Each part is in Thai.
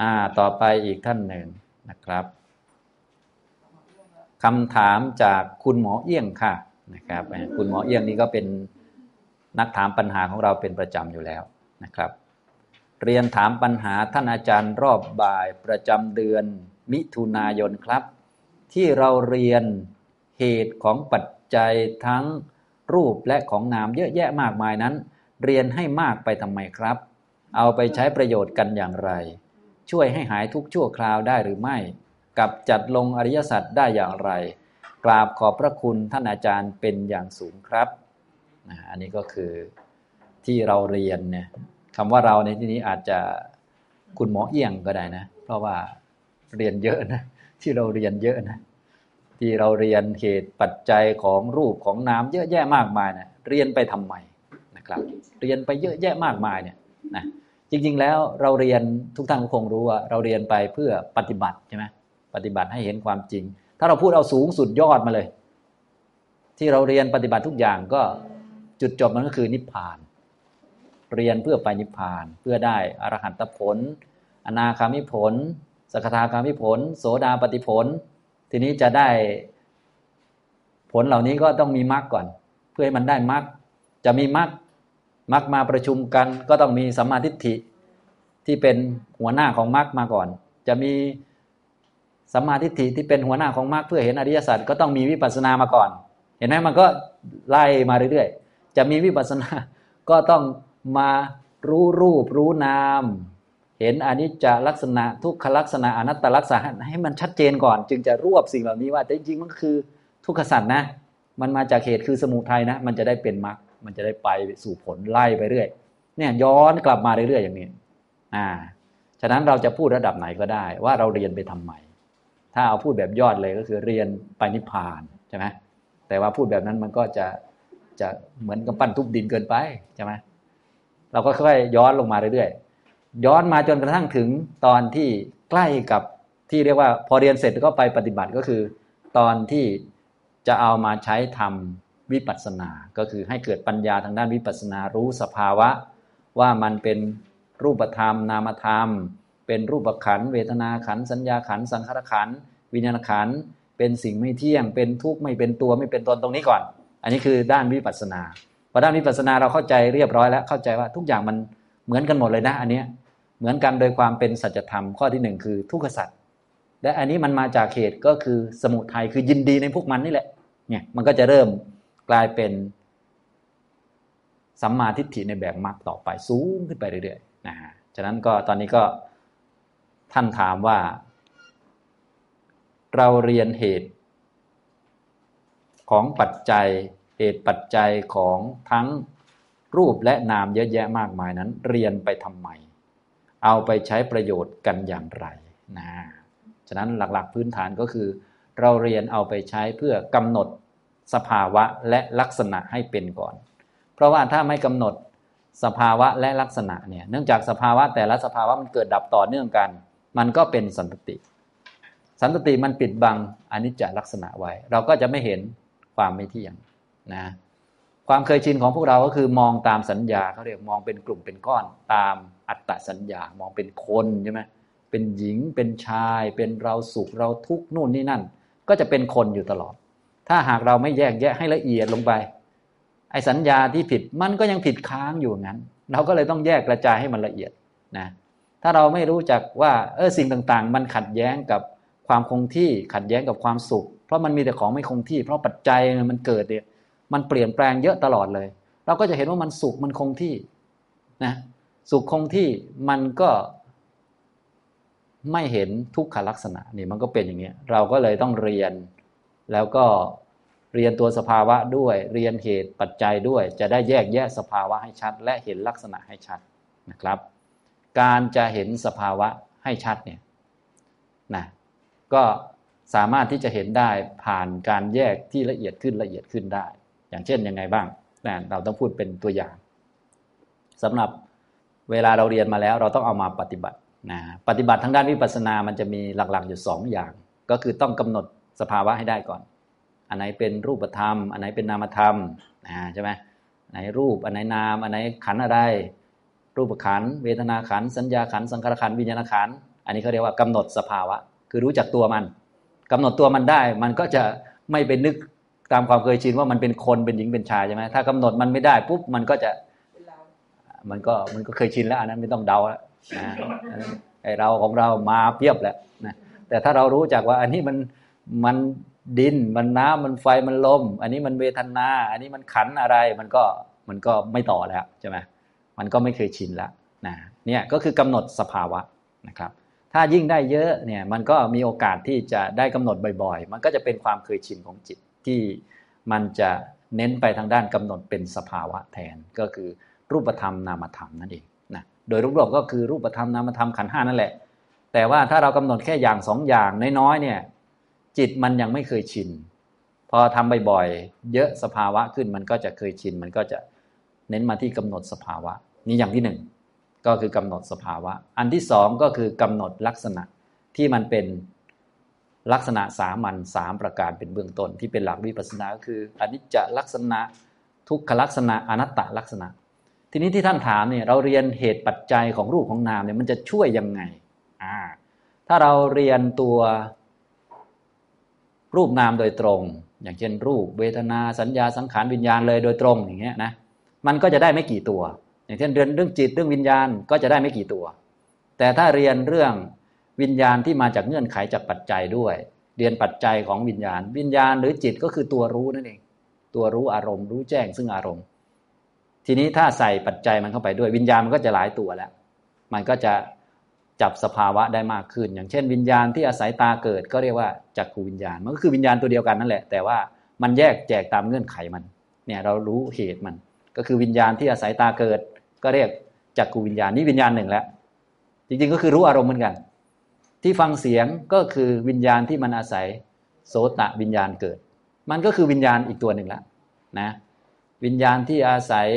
อ่าต่อไปอีกท่านหนึ่งนะครับคำถามจากคุณหมอเอี้ยงค่ะนะครับ คุณหมอเอี้ยงนี่ก็เป็นนักถามปัญหาของเราเป็นประจำอยู่แล้วนะครับ เรียนถามปัญหาท่านอาจารย์รอบบ่ายประจำเดือนมิถุนายนครับ ที่เราเรียนเหตุของปัจจัยทั้งรูปและของนามเยอะแยะมากมายนั้น เรียนให้มากไปทำไมครับ เอาไปใช้ประโยชน์กันอย่างไร ช่วยให้หายทุกชั่วคราวได้หรือไม่ กับจัดลงอริยสัจได้อย่างไร กราบขอบพระคุณท่านอาจารย์เป็นอย่างสูงครับอันนี้ก็คือที่เราเรียนเนี่ยคำว่าเราในที่นี้อาจจะคุณหมอเอี้ยงก็ได้นะ เพราะว่าเรียนเยอะนะ ที่เราเรียนเยอะนะ ที่เราเรียนเหตุปัจจัยของรูปของนามเยอะแยะมากมายเนะี่ยเรียนไปทำไมนะครับ เรียนไปเยอะแยะมากมายเนี่ยนะ จริง ๆ แล้วเราเรียนทุกท่านคงรู้ว่าเราเรียนไปเพื่อปฏิบัติใช่ไหมปฏิบัติให้เห็นความจริง ถ้าเราพูดเอาสูงสุดยอดมาเลย ที่เราเรียนปฏิบัติทุกอย่างก็จุดจบมันก็คือนิพพาน เรียนเพื่อไปนิพพานเพื่อได้อรหัตผล อนาคามิผล สกทาคามิผล โสดาปฏิผล ทีนี้จะได้ผลเหล่านี้ก็ต้องมีมรรคก่อน เพื่อให้มันได้มรรคจะมีมรรค มรรคมาประชุมกันก็ต้องมีสัมมาทิฏฐิที่เป็นหัวหน้าของมรรคมาก่อน จะมีสัมมาทิฏฐิที่เป็นหัวหน้าของมรรคเพื่อเห็นอริยสัจก็ต้องมีวิปัสสนามาก่อน เห็นไหมมันก็ไล่มาเรื่อยๆ จะมีวิปัสสนาก็ต้องมารู้รูปรู้นาม เห็นอนิจจลักษณะทุกขลักษณะอนัตตลักษณะให้มันชัดเจนก่อน จึงจะรวบสิ่งเหล่านี้ว่าแต่จริงมันคือทุกขสัตว์นะ มันมาจากเหตุคือสมุทัยนะ มันจะได้เป็นมรรค มันจะได้ไปสู่ผลไล่ไปเรื่อย เนี่ยย้อนกลับมาเรื่อยๆอย่างนี้อ่าฉะนั้นเราจะพูดระดับไหนก็ได้ ว่าเราเรียนไปทำไมถ้าเอาพูดแบบยอดเลยก็คือเรียนไปนิพพานใช่ไหมแต่ว่าพูดแบบนั้นมันก็จะจะเหมือนกับปั้นทุบดินเกินไปใช่ไหมเราก็ค่อยย้อนลงมาเรื่อยๆย้อนมาจนกระทั่งถึงตอนที่ใกล้กับที่เรียกว่า พอเรียนเสร็จก็ไปปฏิบัติก็คือ ตอนที่จะเอามาใช้ทำ วิปัสสนา ก็คือให้เกิดปัญญาทางด้านวิปัสสนารู้สภาวะ ว่ามันเป็นรูปธรรม นามธรรม เป็นรูปขันเวทนาขันสัญญาขันสังขารขันวิญญาณขันเป็นสิ่งไม่เที่ยง เป็นทุกข์ไม่เป็นตัวไม่เป็นตนตรงนี้ก่อน อันนี้คือด้านวิปัสสนาพอด้านวิปัสสนาเราเข้าใจเรียบร้อยแล้วเข้าใจว่าทุกอย่างมันเหมือนกันหมดเลยนะ อันนี้เหมือนกันโดยความเป็นสัจธรรมข้อที่หนึ่งคือทุกขสัจและอันนี้มันมาจากเหตุก็คือสมุทัยคือยินดีในพวกมันนี่แหละเนี่ยมันก็จะเริ่ม กลายเป็นสัมมาทิฏฐิในแบบมรรคต่อไปสูงขึ้นไปเรื่อยๆนะฮะฉะนั้นก็ตอนนี้ก็ท่านถามว่า เราเรียนเหตุของปัจจัยเหตุปัจจัยของทั้งรูปและนามเยอะแยะมากมายนั้น เรียนไปทำไม เอาไปใช้ประโยชน์กันอย่างไรนะฉะนั้นหลักๆพื้นฐานก็คือ เราเรียนเอาไปใช้เพื่อกำหนด สภาวะและลักษณะให้เป็นก่อน เพราะว่าถ้าไม่กำหนดสภาวะและลักษณะเนี่ยเนื่องจากสภาวะแต่ละสภาวะมันเกิดดับต่อเนื่องกัน มันก็เป็นสันตติ สันตติมันปิดบังอนิจจลักษณะไว้ เราก็จะไม่เห็นความไม่เที่ยงนะความเคยชินของพวกเราก็คือมองตามสัญญาเขาเรียกมองเป็นกลุ่มเป็นก้อนตามอัตตสัญญามองเป็นคนใช่ไหมเป็นหญิงเป็นชาย เป็นเราสุขเราทุกข์นู่นนี่นั่น ก็จะเป็นคนอยู่ตลอด ถ้าหากเราไม่แยกแยะให้ละเอียดลงไป ไอ้สัญญาที่ผิดมันก็ยังผิดค้างอยู่งั้น เราก็เลยต้องแยกกระจายให้มันละเอียดนะถ้าเราไม่รู้จักว่าเออสิ่งต่างๆ มันขัดแย้งกับความคงที่ขัดแย้งกับความสุข เพราะมันมีแต่ของไม่คงที่ เพราะปัจจัยมันเกิดเนี่ยมันเปลี่ยนแปลงเยอะตลอดเลย เราก็จะเห็นว่ามันสุขมันคงที่นะสุขคงที่มันก็ไม่เห็นทุกขลักษณะนี่มันก็เป็นอย่างนี้เราก็เลยต้องเรียน แล้วก็เรียนตัวสภาวะด้วย เรียนเหตุปัจจัยด้วย จะได้แยกแยะสภาวะให้ชัด และเห็นลักษณะให้ชัดนะครับ การจะเห็นสภาวะให้ชัดเนี่ยนะก็สามารถที่จะเห็นได้ผ่านการแยกที่ละเอียดขึ้นละเอียดขึ้นได้ อย่างเช่นยังไงบ้างนะเราต้องพูดเป็นตัวอย่างสำหรับเวลาเราเรียนมาแล้วเราต้องเอามาปฏิบัตินะปฏิบัติทางด้านวิปัสสนา มันจะมีหลักๆอยู่สองอย่าง ก็คือต้องกำหนด สภาวะให้ได้ก่อน อันไหนเป็นรูปธรรม อันไหนเป็นนามธรรมนะใช่ไหมไหนรูป อันไหนนาม อันไหนขันอะไร รูปขัน เวทนาขัน สัญญาขัน สังขารขัน วิญญาณขัน อันนี้เขาเรียกว่ากำหนดสภาวะ คือรู้จักตัวมันกำหนดตัวมันได้ มันก็จะไม่ไปนึกตามความเคยชินว่ามันเป็นคน เป็นหญิง เป็นชายใช่ไหมถ้ากำหนดมันไม่ได้ปุ๊บ มันก็จะ มันก็ มันก็เคยชินแล้ว อันนั้นไม่ต้องเดาแล้วนะไอเราของเรามาเพียบแหละนะ แต่ถ้าเรารู้จักว่าอันนี้มัน มันดินมันน้ำมันไฟมันลม อันนี้มันเวทนา อันนี้มันขันอะไรมันก็มันก็ไม่ต่อแล้วใช่ไหมมันก็ไม่เคยชินแล้วนะเนี่ยก็คือกำหนดสภาวะนะครับ ถ้ายิ่งได้เยอะเนี่ยมันก็มีโอกาสที่จะได้กำหนดบ่อยๆ มันก็จะเป็นความเคยชินของจิตที่มันจะเน้นไปทางด้านกำหนดเป็นสภาวะแทนก็คือรูปธรรมนามธรรมนั่นเองนะโดยรวมๆก็คือรูปธรรมนามธรรมขันห้านั่นแหละ แต่ว่าถ้าเรากำหนดแค่อย่างสองอย่างน้อยๆเนี่ย จิตมันยังไม่เคยชิน พอทำบ่อยๆ เยอะสภาวะขึ้นมันก็จะเคยชิน มันก็จะเน้นมาที่กำหนดสภาวะ นี่อย่างที่หนึ่งก็คือกำหนดสภาวะ อันที่สองก็คือกำหนดลักษณะที่มันเป็นลักษณะสามัญสามประการเป็นเบื้องต้น ที่เป็นหลักวิปัสสนาก็คืออนิจจลักษณะทุกขลักษณะอนัตตลักษณะ ทีนี้ที่ท่านถามเนี่ยเราเรียนเหตุปัจจัยของรูปของนามเนี่ยมันจะช่วยยังไงอ่าถ้าเราเรียนตัว รูปนามโดยตรง อย่างเช่น รูปเวทนาสัญญาสังขารวิญญาณเลยโดยตรงอย่างเงี้ยนะมันก็จะได้ไม่กี่ตัว อย่างเช่นเรียนเรื่องจิตเรื่องวิญญาณก็จะได้ไม่กี่ตัว แต่ถ้าเรียนเรื่องวิญญาณที่มาจากเงื่อนไขจากปัจจัยด้วย เรียนปัจจัยของวิญญาณ วิญญาณหรือจิตก็คือตัวรู้นั่นเอง ตัวรู้อารมณ์รู้แจ้งซึ่งอารมณ์ ทีนี้ถ้าใส่ปัจจัยมันเข้าไปด้วยวิญญาณมันก็จะหลายตัวแล้ว มันก็จะ จับสภาวะได้มากขึ้น อย่างเช่น วิญญาณที่อาศัยตาเกิดก็เรียกว่าจักขูวิญญาณ มันก็คือวิญญาณตัวเดียวกันนั่นแหละ แต่ว่ามันแยกแจกตามเงื่อนไขมัน เนี่ยเรารู้เหตุมัน ก็คือวิญญาณที่อาศัยตาเกิด ก็เรียกจักขูวิญญาณนี่วิญญาณหนึ่งแล้ว จริงๆก็คือรู้อารมณ์เหมือนกัน ที่ฟังเสียงก็คือวิญญาณที่มันอาศัยโสตะวิญญาณเกิด มันก็คือวิญญาณอีกตัวหนึ่งแล้วนะ วิญญาณที่อาศัย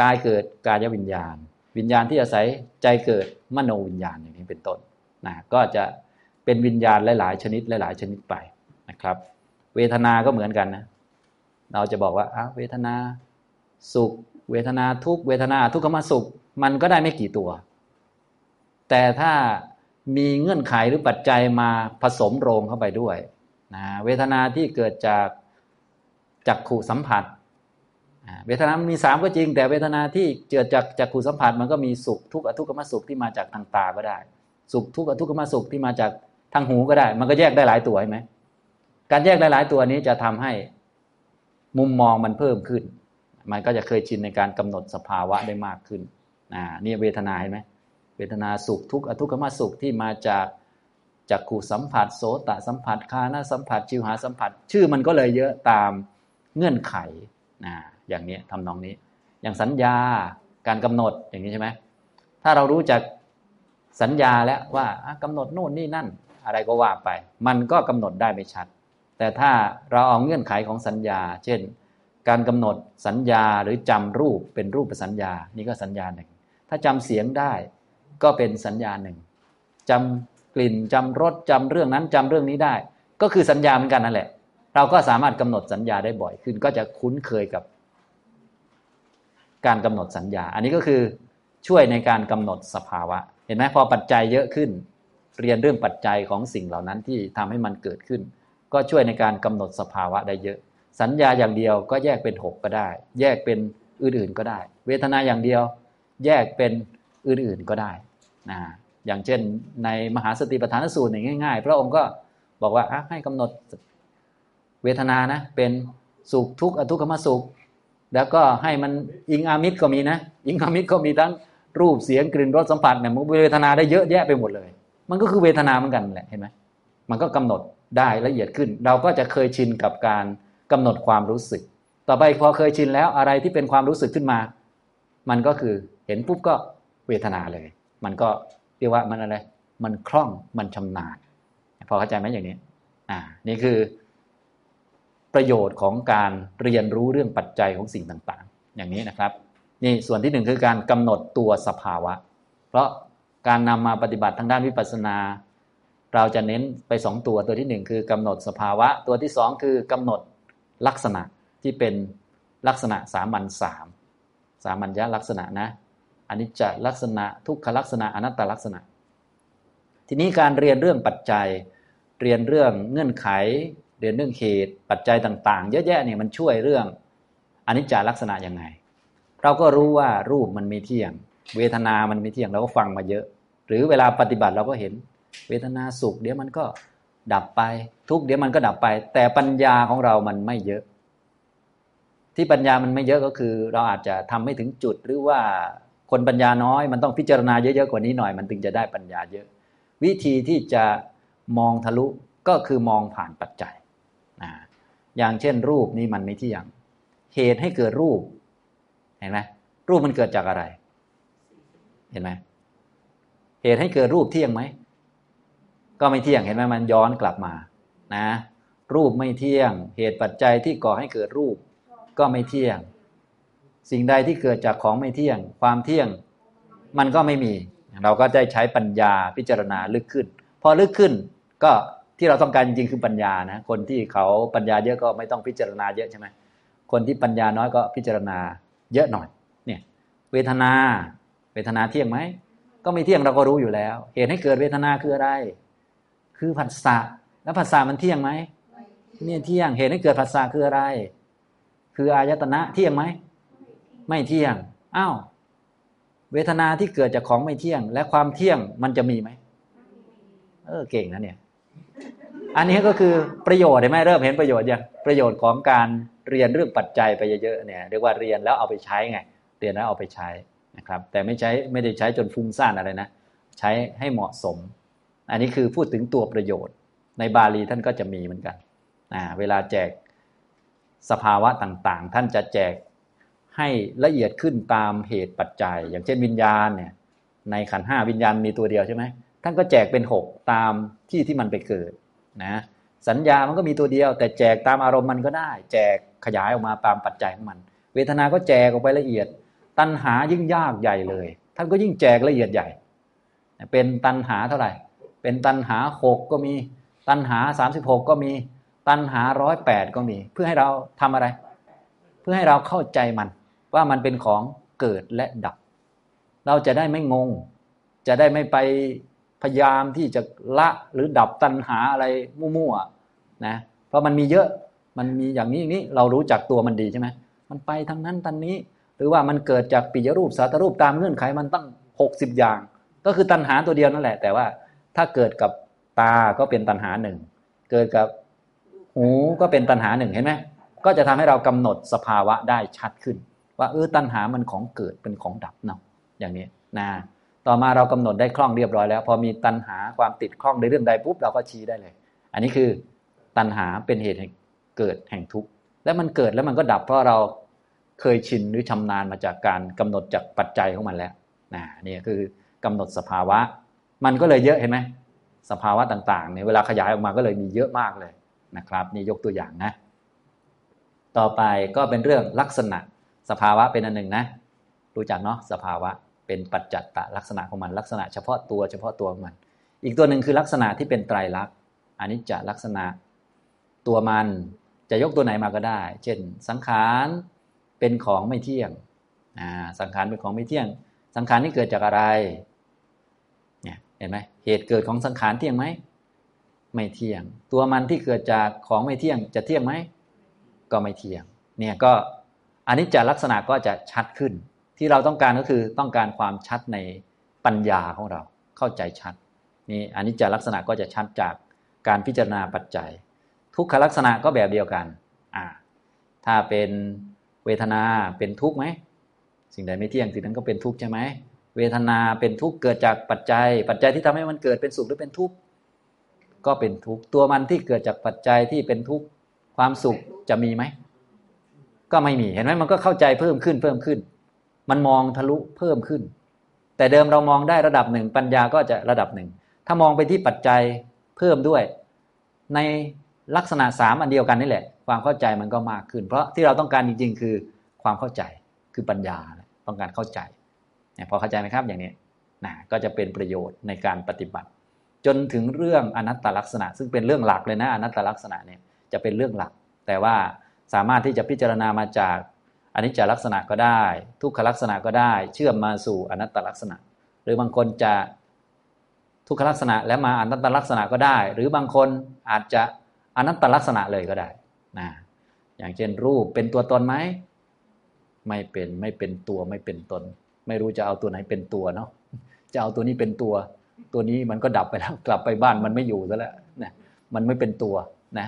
กายเกิดกายวิญญาณ วิญญาณที่อาศัยใจเกิดมโนวิญญาณอย่างนี้เป็นต้นนะก็จะเป็นวิญญาณหลาย ๆ ชนิดหลาย ๆ ชนิดไปนะครับ เวทนา ก็เหมือนกันนะเราจะบอกว่าอ้าเวทนาสุข เวทนาทุกเวทนาทุกขมสุข มันก็ได้ไม่กี่ตัว แต่ถ้ามีเงื่อนไขหรือปัจจัยมาผสมโรงเข้าไปด้วยนะเวทนาที่เกิดจากจักขู่สัมผัส เวทนามันมีสามก็จริง แต่เวทนาที่เกิดจากจักขู่สัมผัสมันก็มีสุขทุกข์อทุกขมสุขที่มาจากทางตาก็ได้ สุขทุกข์อทุกขมสุขที่มาจากทางหูก็ได้ มันก็แยกได้หลายตัวใช่ไหมการแยกได้หลายตัวนี้จะทำให้มุมมองมันเพิ่มขึ้น มันก็จะเคยชินในการกำหนดสภาวะได้มากขึ้นนี่เวทนาเห็นไหมเวทนาสุขทุกข์อทุกขมสุขที่มาจากจากขูสัมผัสโสตสัมผัสคานาสัมผัสชิวหาสัมผัส ชื่อมันก็เลยเยอะตามเงื่อนไขนะ อย่างนี้ทำนองนี้ อย่างสัญญาการกำหนดอย่างนี้ใช่ไหมถ้าเรารู้จักสัญญาแล้วว่ากำหนดโน่นนี่นั่น อะไรก็ว่าไป มันก็กำหนดได้ไม่ชัด แต่ถ้าเราเอาเงื่อนไขของสัญญา เช่น การกำหนดสัญญาหรือจำรูปเป็นรูปสัญญา นี่ก็สัญญาหนึ่ง ถ้าจำเสียงได้ก็เป็นสัญญาหนึ่งจำกลิ่นจำรสจำเรื่องนั้นจำเรื่องนี้ได้ ก็คือสัญญาเหมือนกันนั่นแหละ เราก็สามารถกำหนดสัญญาได้บ่อยขึ้น ก็จะคุ้นเคยกับ การกำหนดสัญญา อันนี้ก็คือช่วยในการกำหนดสภาวะ เห็นไหมพอปัจจัยเยอะขึ้น เรียนเรื่องปัจจัยของสิ่งเหล่านั้นที่ทำให้มันเกิดขึ้น ก็ช่วยในการกำหนดสภาวะได้เยอะ สัญญาอย่างเดียวก็แยกเป็นหกก็ได้ แยกเป็นอื่นๆก็ได้ เวทนาอย่างเดียว แยกเป็นอื่นๆก็ได้นะอย่างเช่นในมหาสติปัฏฐานสูตรอย่างง่าย ๆ พระองค์ก็บอกว่าให้กำหนดเวทนานะเป็นสุขทุกข์อทุกขมสุข แล้วก็ให้มันอิงอามิตรก็มีนะ อิงอามิตรก็มีทั้งรูปเสียงกลิ่นรสสัมผัสเนี่ยมันเวทนาได้เยอะแยะไปหมดเลย มันก็คือเวทนาเหมือนกันแหละเห็นไหมมันก็กำหนดได้ละเอียดขึ้น เราก็จะเคยชินกับการกำหนดความรู้สึก ต่อไปพอเคยชินแล้วอะไรที่เป็นความรู้สึกขึ้นมา มันก็คือเห็นปุ๊บก็เวทนาเลย มันก็เรียกว่ามันอะไร มันคล่องมันชำนาญ พอเข้าใจไหมอย่างนี้ อ่า นี่คือ ประโยชน์ของการเรียนรู้เรื่องปัจจัยของสิ่งต่างๆ อย่างนี้นะครับ นี่ส่วนที่หนึ่งคือการกำหนดตัวสภาวะ เพราะการนำมาปฏิบัติทางด้านวิปัสสนา เราจะเน้นไปสองตัวตัวที่หนึ่งคือกำหนดสภาวะ ตัวที่สองคือกำหนดลักษณะที่เป็นลักษณะสามัญสามสามัญญลักษณะนะอันนี้จะลักษณะทุกขลักษณะอนัตตลักษณะ ทีนี้การเรียนเรื่องปัจจัย เรียนเรื่องเงื่อนไข เรียนเรื่องเหตุปัจจัยต่าง ๆ เยอะแยะเนี่ยมันช่วยเรื่องอนิจจลักษณะยังไง เราก็รู้ว่ารูปมันมีเที่ยง เวทนามันมีเที่ยงเราก็ฟังมาเยอะ หรือเวลาปฏิบัติเราก็เห็น เวทนาสุข เดี๋ยวมันก็ดับไป ทุกเดี๋ยวมันก็ดับไป แต่ปัญญาของเรามันไม่เยอะ ที่ปัญญามันไม่เยอะก็คือ เราอาจจะทำไม่ถึงจุดหรือว่าคนปัญญาน้อยมันต้องพิจารณาเยอะๆกว่านี้หน่อย มันถึงจะได้ปัญญาเยอะ วิธีที่จะมองทะลุก็คือมองผ่านปัจจัย อย่างเช่น รูปนี่มันไม่เที่ยง เหตุให้เกิดรูป เห็นไหมรูปมันเกิดจากอะไร เห็นไหมเหตุให้เกิดรูปเที่ยงไหม ก็ไม่เที่ยงเห็นไหมมันย้อนกลับมา นะ รูปไม่เที่ยง เหตุปัจจัยที่ก่อให้เกิดรูป ก็ไม่เที่ยง สิ่งใดที่เกิดจากของไม่เที่ยง ความเที่ยง มันก็ไม่มี เราก็ได้ใช้ปัญญาพิจารณาลึกขึ้น พอลึกขึ้นก็ ที่เราต้องการจริงคือปัญญานะคนที่เขาปัญญาเยอะก็ไม่ต้องพิจารณาเยอะใช่ไหมคนที่ปัญญาน้อยก็พิจารณาเยอะหน่อยเนี่ยเวทนา เวทนาเที่ยงไหมก็ไม่เที่ยงเราก็รู้อยู่แล้ว เหตุให้เกิดเวทนาคืออะไร คือผัสสะแล้วผัสสะมันเที่ยงไหมเนี่ยเที่ยงเหตุให้เกิดผัสสะคืออะไร คืออายตนะเที่ยงไหมไม่เที่ยงอ้าวเวทนาที่เกิดจากของไม่เที่ยง และความเที่ยงมันจะมีไหมเออเก่งนะเนี่ย อันนี้ก็คือประโยชน์เห็นไหมเริ่มเห็นประโยชน์ยังประโยชน์ของการเรียนเรื่องปัจจัยไปเยอะๆเนี่ยเรียกว่าเรียนแล้วเอาไปใช้ไง เรียนแล้วเอาไปใช้นะครับ แต่ไม่ใช้ไม่ได้ใช้จนฟุ้งซ่านอะไรนะ ใช้ให้เหมาะสม อันนี้คือพูดถึงตัวประโยชน์ ในบาลีท่านก็จะมีเหมือนกันนะเวลาแจกสภาวะต่างๆ ท่านจะแจกให้ละเอียดขึ้นตามเหตุปัจจัย อย่างเช่นวิญญาณเนี่ยในขันห้าวิญญาณมีตัวเดียวใช่ไหมท่านก็แจกเป็นหกตามที่ที่มันไปเกิด นะสัญญามันก็มีตัวเดียว แต่แจกตามอารมณ์มันก็ได้ แจกขยายออกมาตามปัจจัยของมัน เวทนาก็แจกออกไปละเอียด ตัณหายิ่งยากใหญ่เลย ท่านก็ยิ่งแจกละเอียดใหญ่ เป็นตัณหาเท่าไหร่ เป็นตันหาหกก็มีตันหาสามสิบหกก็มีตันหาร้อยแปดก็มี เพื่อให้เราทำอะไร เพื่อให้เราเข้าใจมันว่ามันเป็นของเกิดและดับ เราจะได้ไม่งง จะได้ไม่ไป พยายามที่จะละหรือดับตันหาอะไรมั่วๆนะเพราะมันมีเยอะมันมีอย่างนี้อย่างนี้เรารู้จักตัวมันดีใช่ไหมมันไปทางนั้นทางนี้ หรือว่ามันเกิดจากปิยรูปสาตรูปตามเงื่อนไขมันตั้งหกสิบอย่าง ก็คือตันหาตัวเดียวนั่นแหละ แต่ว่าถ้าเกิดกับตาก็เป็นตัณหาหนึ่งเกิดกับหูก็เป็นตัณหาหนึ่งเห็นไหมก็จะทำให้เรากำหนดสภาวะได้ชัดขึ้น ว่าเออตัณหามันของเกิดเป็นของดับเนาะอย่างนี้นะ ต่อมาเรากำหนดได้คล่องเรียบร้อยแล้ว พอมีตัณหาความติดคล่องในเรื่องใดปุ๊บเราก็ชี้ได้เลย อันนี้คือตัณหาเป็นเหตุแห่งเกิดแห่งทุกข์และมันเกิดแล้วมันก็ดับเพราะเราเคยชินหรือชำนาญมาจากการกำหนดจากปัจจัยของมันแล้วนะนี่คือกำหนดสภาวะ มันก็เลยเยอะเห็นไหมสภาวะต่างๆเนี่ยเวลาขยายออกมาก็เลยมีเยอะมากเลยนะครับ นี่ยกตัวอย่างนะ ต่อไปก็เป็นเรื่องลักษณะสภาวะเป็นอันหนึ่งนะ รู้จักเนาะสภาวะ เป็นปัจจัตตลักษณะของมัน ลักษณะเฉพาะตัวเฉพาะตัวมัน อีกตัวหนึ่งคือลักษณะที่เป็นไตรลักษณ์อันนี้จะลักษณะตัวมันจะยกตัวไหนมาก็ได้ เช่น สังขารเป็นของไม่เที่ยงสังขารเป็นของไม่เที่ยง สังขารนี่เกิดจากอะไรเห็นไหมเหตุเกิดของสังขารเที่ยงไหมไม่เที่ยง ตัวมันที่เกิดจากของไม่เที่ยง จะเที่ยงไหมก็ไม่เที่ยง เนี่ยก็อันนี้จะลักษณะก็จะชัดขึ้น ที่เราต้องการก็คือต้องการความชัดในปัญญาของเราเข้าใจชัดนี่อันนี้จะลักษณะก็จะชัดจากการพิจารณาปัจจัย ทุกขลักษณะก็แบบเดียวกันอ่าถ้าเป็นเวทนาเป็นทุกข์ไหมสิ่งใดไม่เที่ยงสิ่งนั้นก็เป็นทุกข์ใช่ไหมเวทนาเป็นทุกข์เกิดจากปัจจัย ปัจจัยที่ทำให้มันเกิดเป็นสุขหรือเป็นทุกข์ก็เป็นทุกข์ตัวมันที่เกิดจากปัจจัยที่เป็นทุกข์ความสุขจะมีไหมก็ไม่มีเห็นไหมมันก็เข้าใจเพิ่มขึ้นเพิ่มขึ้น มันมองทะลุเพิ่มขึ้น แต่เดิมเรามองได้ระดับหนึ่งปัญญาก็จะระดับหนึ่ง ถ้ามองไปที่ปัจจัยเพิ่มด้วย ในลักษณะสามอันเดียวกันนี่แหละ ความเข้าใจมันก็มากขึ้น เพราะที่เราต้องการจริง ๆ คือความเข้าใจคือปัญญาต้องการเข้าใจพอเข้าใจไหมครับอย่างนี้นะก็จะเป็นประโยชน์ในการปฏิบัติ จนถึงเรื่องอนัตตลักษณะ ซึ่งเป็นเรื่องหลักเลยนะอนัตตลักษณะเนี่ยจะเป็นเรื่องหลัก แต่ว่าสามารถที่จะพิจารณามาจาก อนิจจลักษณะก็ได้ ทุกขลักษณะก็ได้ เชื่อมมาสู่อนัตตลักษณะ หรือบางคนจะทุกขลักษณะแล้วมาอนัตตลักษณะก็ได้ หรือบางคนอาจจะอนัตตลักษณะเลยก็ได้นะอย่างเช่นรูปเป็นตัวตนไหมไม่เป็นไม่เป็นตัวไม่เป็นตน ไม่รู้จะเอาตัวไหนเป็นตัวเนาะจะเอาตัวนี้เป็นตัว ตัวนี้มันก็ดับไปแล้ว กลับไปบ้านมันไม่อยู่ซะแล้วนะมันไม่เป็นตัวนะ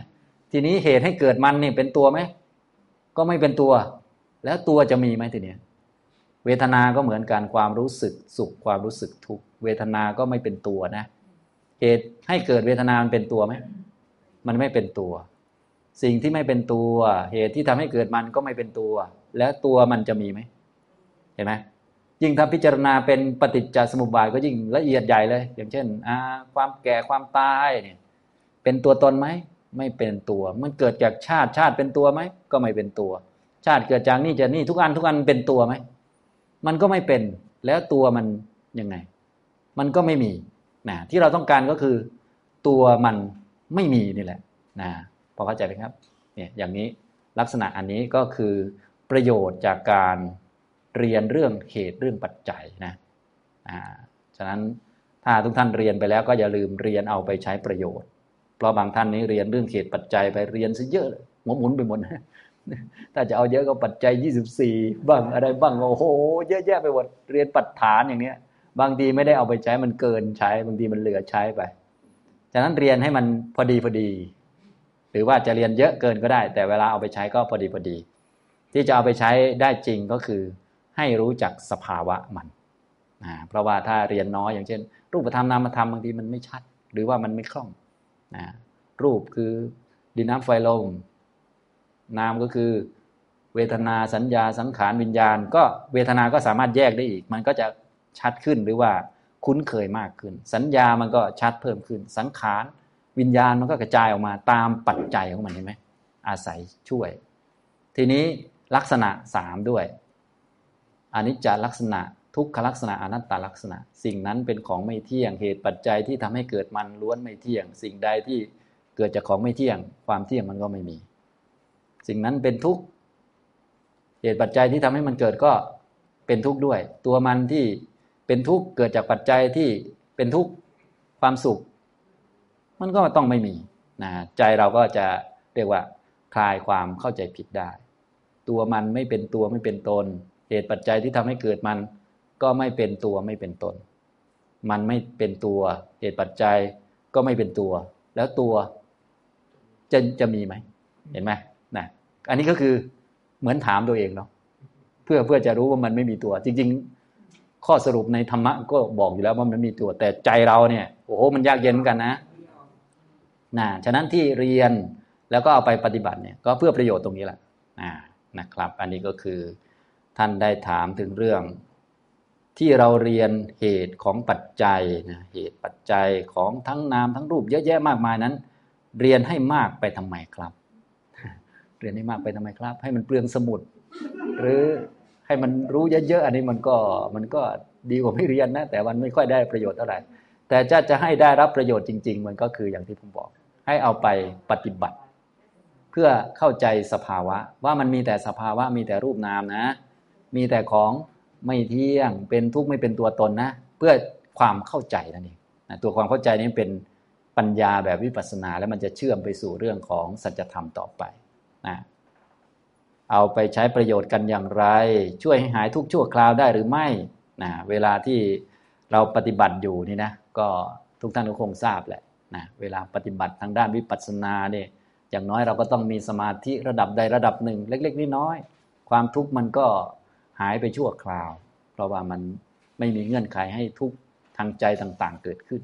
ทีนี้เหตุให้เกิดมันนี่เป็นตัวไหมก็ไม่เป็นตัว แล้วตัวจะมีไหมทีนี้เวทนา ก็เหมือนกันความรู้สึกสุขความรู้สึกทุกเวทนา ก็ไม่เป็นตัวนะ เหตุให้เกิดเวทนา มันเป็นตัวไหมมันไม่เป็นตัว สิ่งที่ไม่เป็นตัว เหตุที่ทำให้เกิดมันก็ไม่เป็นตัว แล้วตัวมันจะมีไหมเห็นไหมยิ่งถ้าพิจารณาเป็นปฏิจจสมุปบาทก็ยิ่งละเอียดใหญ่เลย อย่างเช่นความแก่ความตายเนี่ยเป็นตัวตนไหมไม่เป็นตัว มันเกิดจากชาติชาติเป็นตัวไหมก็ไม่เป็นตัว ชาติเกิดจากนี่จะนี่ทุกอันทุกอันเป็นตัวไหมมันก็ไม่เป็นแล้วตัวมันยังไง มันก็ไม่มีนะที่เราต้องการก็คือ ตัวมันไม่มีนี่แหละนะพอเข้าใจไหมครับเนี่ยอย่างนี้ลักษณะอันนี้ก็คือประโยชน์จากการเรียนเรื่องเหตุเรื่องปัจจัยนะอ่าฉะนั้นถ้าทุกท่านเรียนไปแล้วก็อย่าลืมเรียนเอาไปใช้ประโยชน์ เพราะบางท่านนี้เรียนเรื่องเหตุปัจจัยไปเรียนซะเยอะหมุนหมุนไปหมด ถ้าจะเอาเยอะก็ปัจจัยยี่สิบสี่บ้างอะไรบ้างโอ้โหเยอะแยะไปหมดเรียนปัจฐานอย่างเนี้ย บางทีไม่ได้เอาไปใช้มันเกินใช้ บางทีมันเหลือใช้ไปฉะนั้นเรียนให้มันพอดีพอดี หรือว่าจะเรียนเยอะเกินก็ได้ แต่เวลาเอาไปใช้ก็พอดีพอดี ที่จะเอาไปใช้ได้จริงก็คือให้รู้จักสภาวะมันนะเพราะว่าถ้าเรียนน้อยอย่างเช่น รูปธรรมนามธรรมบางทีมันไม่ชัด หรือว่ามันไม่คล่องนะรูปคือดินน้ำไฟลม นามก็คือ เวทนาสัญญาสังขารวิญญาณ ก็เวทนาก็สามารถแยกได้อีก มันก็จะชัดขึ้นหรือว่าคุ้นเคยมากขึ้น สัญญามันก็ชัดเพิ่มขึ้น สังขารวิญญาณมันก็กระจายออกมาตามปัจจัยของมันเห็นไหมอาศัยช่วย ทีนี้ลักษณะสามด้วยอนิจจลักษณะ ทุกขลักษณะอนัตตลักษณะ สิ่งนั้นเป็นของไม่เที่ยงเหตุปัจจัยที่ทำให้เกิดมันล้วนไม่เที่ยง สิ่งใดที่เกิดจากของไม่เที่ยง ความเที่ยงมันก็ไม่มี สิ่งนั้นเป็นทุกข์เหตุปัจจัยที่ทำให้มันเกิดก็เป็นทุกข์ด้วย ตัวมันที่เป็นทุกข์เกิดจากปัจจัยที่เป็นทุกข์ความสุข มันก็ต้องไม่มีนะใจเราก็จะเรียกว่าคลายความเข้าใจผิดได้ ตัวมันไม่เป็นตัวไม่เป็นตน เหตุปัจจัยที่ทำให้เกิดมันก็ไม่เป็นตัวไม่เป็นตน มันไม่เป็นตัวเหตุปัจจัยก็ไม่เป็นตัว แล้วตัวจะจะมีไหมเห็นไหมนะ อันนี้ก็คือเหมือนถามตัวเองเนาะเพื่อเพื่อจะรู้ว่ามันไม่มีตัว จริง ๆ ข้อสรุปในธรรมะก็บอกอยู่แล้วว่ามันมีตัว แต่ใจเราเนี่ยโอ้โหมันยากเย็นกันนะนะฉะนั้นที่เรียนแล้วก็เอาไปปฏิบัติเนี่ยก็เพื่อประโยชน์ตรงนี้แหละนะนะครับ อันนี้ก็คือท่านได้ถามถึงเรื่อง ที่เราเรียนเหตุของปัจจัยนะเหตุปัจจัยของทั้งนามทั้งรูปเยอะแยะมากมายนั้น เรียนให้มากไปทำไมครับ เรียนให้มากไปทำไมครับ ให้มันเปลืองสมุด หรือให้มันรู้เยอะๆอันนี้มันก็มันก็ดีกว่าไม่เรียนนะ แต่มันไม่ค่อยได้ประโยชน์เท่าไหร่แต่จะจะให้ได้รับประโยชน์จริง ๆ มันก็คืออย่างที่ผมบอก ให้เอาไปปฏิบัติ เพื่อเข้าใจสภาวะ ว่ามันมีแต่สภาวะมีแต่รูปนามนะ มีแต่ของไม่เที่ยงเป็นทุกข์ไม่เป็นตัวตนนะ เพื่อความเข้าใจนั่นเองตัวความเข้าใจนี้เป็นปัญญาแบบวิปัสสนา แล้วมันจะเชื่อมไปสู่เรื่องของสัจธรรมต่อไป นะเอาไปใช้ประโยชน์กันอย่างไร ช่วยให้หายทุกชั่วคราวได้หรือไม่นะเวลาที่เราปฏิบัติอยู่นี่นะก็ทุกท่านก็คงทราบแหละนะเวลาปฏิบัติทางด้านวิปัสสนาเนี่ยอย่างน้อยเราก็ต้องมีสมาธิระดับใดระดับหนึ่ง เล็ก ๆน้อยๆความทุกข์มันก็หายไปชั่วคราว เพราะว่ามันไม่มีเงื่อนไขให้ทุกข์ทางใจต่างๆ เกิดขึ้น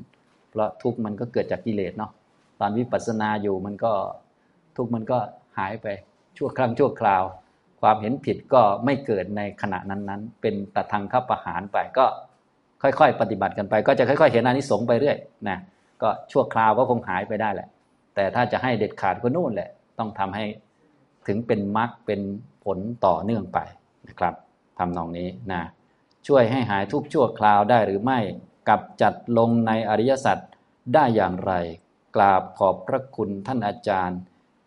เพราะทุกข์มันก็เกิดจากกิเลสเนาะตอนวิปัสสนาอยู่มันก็ทุกข์มันก็ หายไปชั่วครั้งชั่วคราว ความเห็นผิดก็ไม่เกิดในขณะนั้นๆ เป็นตะทางขับประหารไปก็ค่อยๆ ปฏิบัติกันไป ก็จะค่อย ๆ เห็นอานิสงส์ไปเรื่อยนะก็ชั่วคราวก็คงหายไปได้แหละ แต่ถ้าจะให้เด็ดขาดก็นู่นแหละ ต้องทำให้ถึงเป็นมรรคเป็นผลต่อเนื่องไปนะครับทำนองนี้นะช่วยให้หายทุกชั่วคราวได้หรือไม่กับจัดลงในอริยสัจได้อย่างไร กราบขอบพระคุณท่านอาจารย์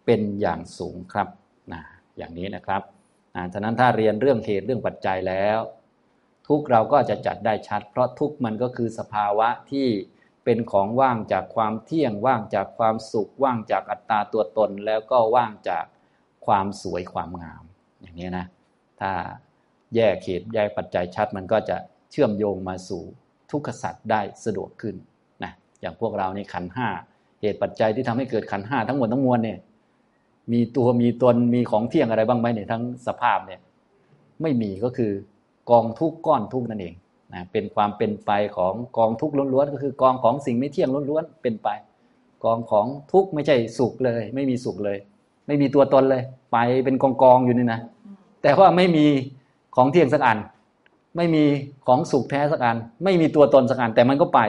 เป็นอย่างสูงครับนะอย่างนี้นะครับนะฉะนั้นถ้าเรียนเรื่องเหตุเรื่องปัจจัยแล้ว ทุกเราก็จะจัดได้ชัด เพราะทุกมันก็คือสภาวะที่เป็นของว่างจากความเที่ยงว่างจากความสุข ว่างจากอัตตาตัวตน แล้วก็ว่างจากความสวยความงาม อย่างนี้นะ ถ้าแยกเขตแยกปัจจัยชัดมันก็จะเชื่อมโยงมาสู่ทุกขสัตว์ได้สะดวกขึ้นนะอย่างพวกเราในขันห้าเหตุปัจจัยที่ทำให้เกิดขันห้าทั้งหมดทั้งมวลเนี่ย มีตัวมีตนมีของเที่ยงอะไรบ้างไหมเนี่ยทั้งสภาพเนี่ยไม่มีก็คือกองทุกก้อนทุกนั่นเองนะเป็นความเป็นไปของกองทุกล้วนๆก็คือกองของสิ่งไม่เที่ยงล้วนๆเป็นไป กองของทุกไม่ใช่สุขเลย ไม่มีสุขเลย ไม่มีตัวตนเลย ไปเป็นกองกองอยู่นี่นะแต่ว่าไม่มีของเที่ยงสักอัน ไม่มีของสุขแท้สักอัน ไม่มีตัวตนสักอัน แต่มันก็ไป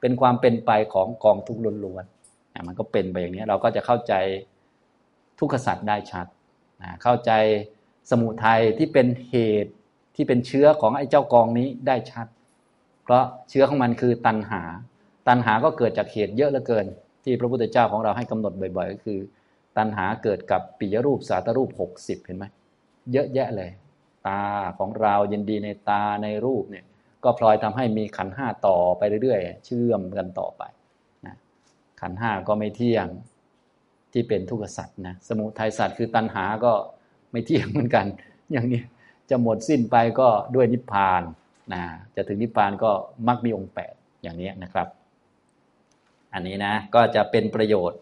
เป็นความเป็นไปของกองทุกล้วนๆมันก็เป็นไปอย่างนี้เราก็จะเข้าใจ ทุกขสัตว์ได้ชัดเข้าใจสมุทัยที่เป็นเหตุที่เป็นเชื้อของไอ้เจ้ากองนี้ได้ชัด เพราะเชื้อของมันคือตัณหา ตัณหาก็เกิดจากเหตุเยอะเหลือเกิน ที่พระพุทธเจ้าของเราให้กำหนดบ่อยๆ ก็คือ ตัณหาเกิดกับปิยรูปสาตรูปหกสิบเห็นไหมเยอะแยะเลย ตาของเรายินดีในตาในรูปเนี่ยก็พลอยทำให้มีขันห้าต่อไปเรื่อยๆ เชื่อมกันต่อไปนะขันห้าก็ไม่เที่ยง ที่เป็นทุกขสัตว์นะสมุทัยสัตว์คือตัณหาก็ไม่เที่ยงเหมือนกัน อย่างนี้จะหมดสิ้นไปก็ด้วยนิพพานนะจะถึงนิพพานก็มักมีองค์แปดอย่างนี้นะครับ อันนี้นะก็จะเป็นประโยชน์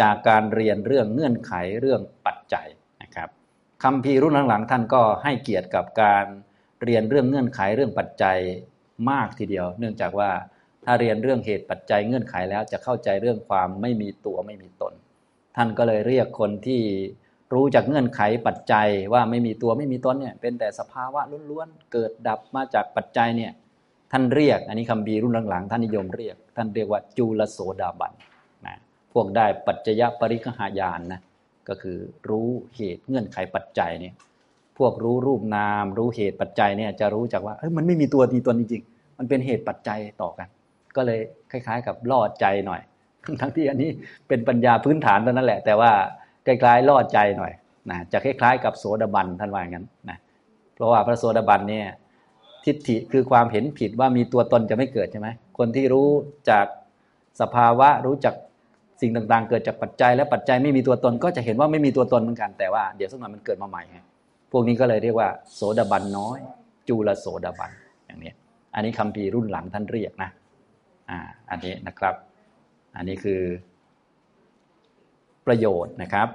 จากการเรียนเรื่องเงื่อนไขเรื่องปัจจัยนะครับคำพีรุ่นหลังๆ ท่านก็ให้เกียรติกับการเรียนเรื่องเงื่อนไขเรื่องปัจจัยมากทีเดียว เนื่องจากว่าถ้าเรียนเรื่องเหตุปัจจัยเงื่อนไขแล้วจะเข้าใจเรื่องความไม่มีตัวไม่มีตน ท่านก็เลยเรียกคนที่รู้จากเงื่อนไขปัจจัยว่าไม่มีตัวไม่มีตนเนี่ยเป็นแต่สภาวะล้วนๆเกิดดับมาจากปัจจัยเนี่ยท่านเรียก อันนี้คำบีรุ่นหลังๆ ท่านนิยมเรียก ท่านเรียกว่าจุลโสดาบันนะพวกได้ปัจจยปริคหายานนะก็คือรู้เหตุเงื่อนไขปัจจัยเนี่ยพวกรู้รูปนาม รู้เหตุปัจจัยเนี่ยจะรู้จากว่าเอ้ยมันไม่มีตัวมีตนจริงๆ มันเป็นเหตุปัจจัยต่อกัน ก็เลยคล้าย ๆ กับล่อใจหน่อย ทั้งที่อันนี้เป็นปัญญาพื้นฐานตอนนั้นแหละ แต่ว่าคล้ายๆล่อใจหน่อยนะจะคล้ายๆ กับโสดาบันท่านว่าอย่างนั้นนะเพราะว่าพระโสดาบันเนี่ยทิฏฐิคือความเห็นผิดว่ามีตัวตนจะไม่เกิดใช่ไหมคนที่รู้จากสภาวะรู้จักสิ่งต่างๆ เกิดจากปัจจัย และปัจจัยไม่มีตัวตนก็จะเห็นว่าไม่มีตัวตนเหมือนกันแต่ว่าเดี๋ยวสักหน่อยมันเกิดมาใหม่พวกนี้ก็เลยเรียกว่า โสดาบันน้อย จูลโสดาบันอย่างนี้ อันนี้คำพีรุ่นหลังท่านเรียกนะอ่าอันนี้นะครับ อันนี้คือประโยชน์นะครับ